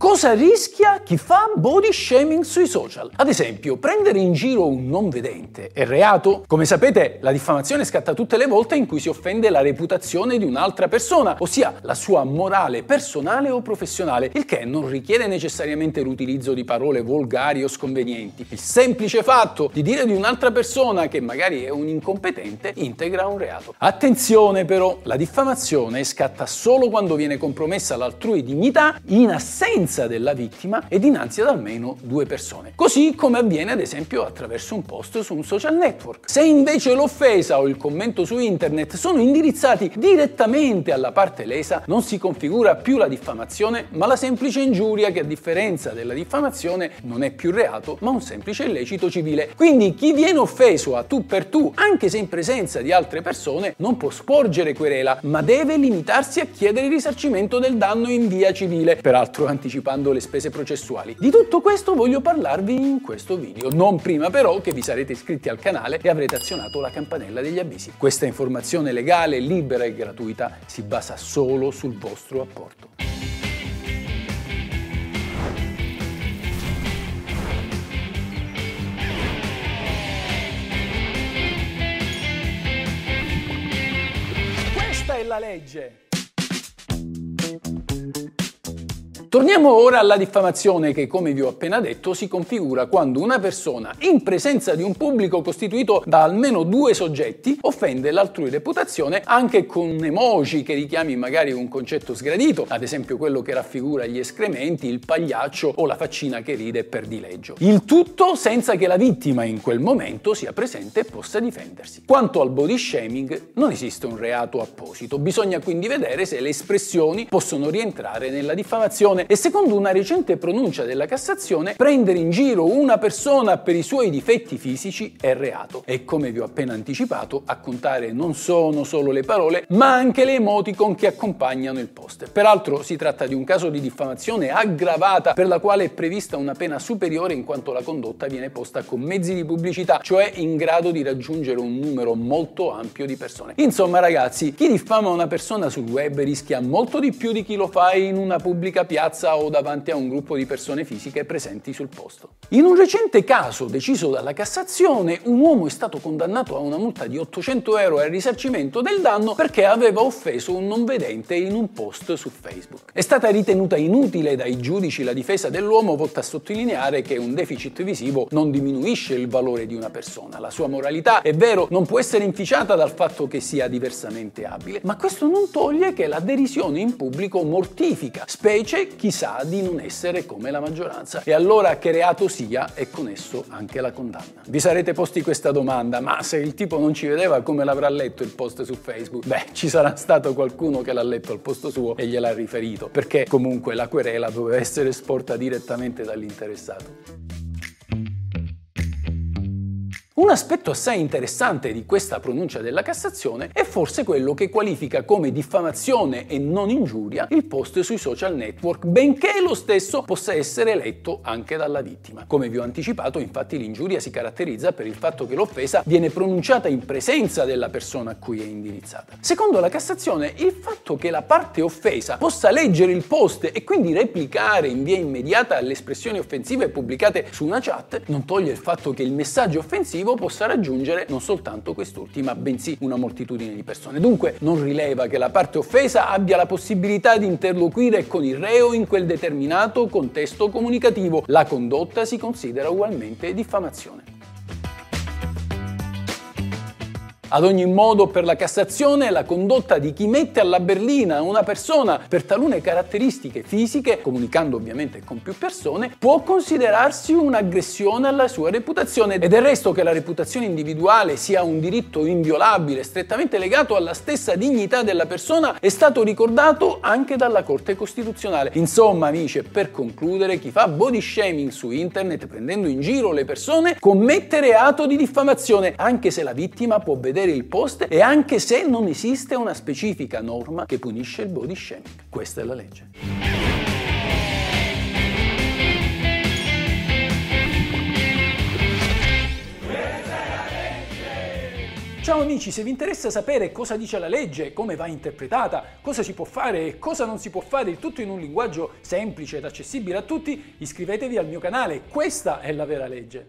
Cosa rischia chi fa body shaming sui social? Ad esempio, prendere in giro un non vedente è reato? Come sapete, la diffamazione scatta tutte le volte in cui si offende la reputazione di un'altra persona, ossia la sua morale personale o professionale, il che non richiede necessariamente l'utilizzo di parole volgari o sconvenienti. Il semplice fatto di dire di un'altra persona che magari è un incompetente integra un reato. Attenzione però, la diffamazione scatta solo quando viene compromessa l'altrui dignità in assenza presenza della vittima e dinanzi ad almeno due persone. Così come avviene ad esempio attraverso un post su un social network. Se invece l'offesa o il commento su internet sono indirizzati direttamente alla parte lesa, non si configura più la diffamazione, ma la semplice ingiuria che a differenza della diffamazione non è più reato, ma un semplice illecito civile. Quindi chi viene offeso a tu per tu, anche se in presenza di altre persone, non può sporgere querela, ma deve limitarsi a chiedere il risarcimento del danno in via civile, peraltro anticipando anticipando le spese processuali. Di tutto questo voglio parlarvi in questo video, non prima però che vi sarete iscritti al canale e avrete azionato la campanella degli avvisi. Questa informazione legale, libera e gratuita si basa solo sul vostro apporto. Questa è la legge! Torniamo ora alla diffamazione che, come vi ho appena detto, si configura quando una persona, in presenza di un pubblico costituito da almeno due soggetti, offende l'altrui reputazione anche con emoji che richiami magari un concetto sgradito, ad esempio quello che raffigura gli escrementi, il pagliaccio o la faccina che ride per dileggio. Il tutto senza che la vittima in quel momento sia presente e possa difendersi. Quanto al body shaming, non esiste un reato apposito, bisogna quindi vedere se le espressioni possono rientrare nella diffamazione Cassazione e secondo una recente pronuncia della Cassazione prendere in giro una persona per i suoi difetti fisici è reato e come vi ho appena anticipato a contare non sono solo le parole ma anche le emoticon che accompagnano il post. Peraltro si tratta di un caso di diffamazione aggravata per la quale è prevista una pena superiore in quanto la condotta viene posta con mezzi di pubblicità, cioè in grado di raggiungere un numero molto ampio di persone. Insomma ragazzi, chi diffama una persona sul web rischia molto di più di chi lo fa in una pubblica piazza piazza o davanti a un gruppo di persone fisiche presenti sul posto. In un recente caso deciso dalla Cassazione, un uomo è stato condannato a una multa di 800 euro al risarcimento del danno perché aveva offeso un non vedente in un post su Facebook. È stata ritenuta inutile dai giudici la difesa dell'uomo volta a sottolineare che un deficit visivo non diminuisce il valore di una persona. La sua moralità, è vero, non può essere inficiata dal fatto che sia diversamente abile, ma questo non toglie che la derisione in pubblico mortifica, specie chissà di non essere come la maggioranza. E allora che reato sia e con esso anche la condanna? Vi sarete posti questa domanda, ma se il tipo non ci vedeva come l'avrà letto il post su Facebook? Beh, ci sarà stato qualcuno che l'ha letto al posto suo e gliel'ha riferito, perché comunque la querela doveva essere sporta direttamente dall'interessato. Un aspetto assai interessante di questa pronuncia della Cassazione è forse quello che qualifica come diffamazione e non ingiuria il post sui social network, benché lo stesso possa essere letto anche dalla vittima. Come vi ho anticipato, infatti l'ingiuria si caratterizza per il fatto che l'offesa viene pronunciata in presenza della persona a cui è indirizzata. Secondo la Cassazione, il fatto che la parte offesa possa leggere il post e quindi replicare in via immediata alle espressioni offensive pubblicate su una chat non toglie il fatto che il messaggio offensivo obiettivo possa raggiungere non soltanto quest'ultima, bensì una moltitudine di persone. Dunque non rileva che la parte offesa abbia la possibilità di interloquire con il reo in quel determinato contesto comunicativo. La condotta si considera ugualmente diffamazione. Ad ogni modo, per la Cassazione, la condotta di chi mette alla berlina una persona per talune caratteristiche fisiche, comunicando ovviamente con più persone, può considerarsi un'aggressione alla sua reputazione. Ed è il resto che la reputazione individuale sia un diritto inviolabile, strettamente legato alla stessa dignità della persona, è stato ricordato anche dalla Corte Costituzionale. Insomma, amici, per concludere, chi fa body shaming su internet prendendo in giro le persone commette reato di diffamazione, anche se la vittima può vedere vedere il post e anche se non esiste una specifica norma che punisce il body shaming. Questa è la legge. Ciao amici, se vi interessa sapere cosa dice la legge, come va interpretata, cosa si può fare e cosa non si può fare, il tutto in un linguaggio semplice ed accessibile a tutti, iscrivetevi al mio canale, questa è la vera legge.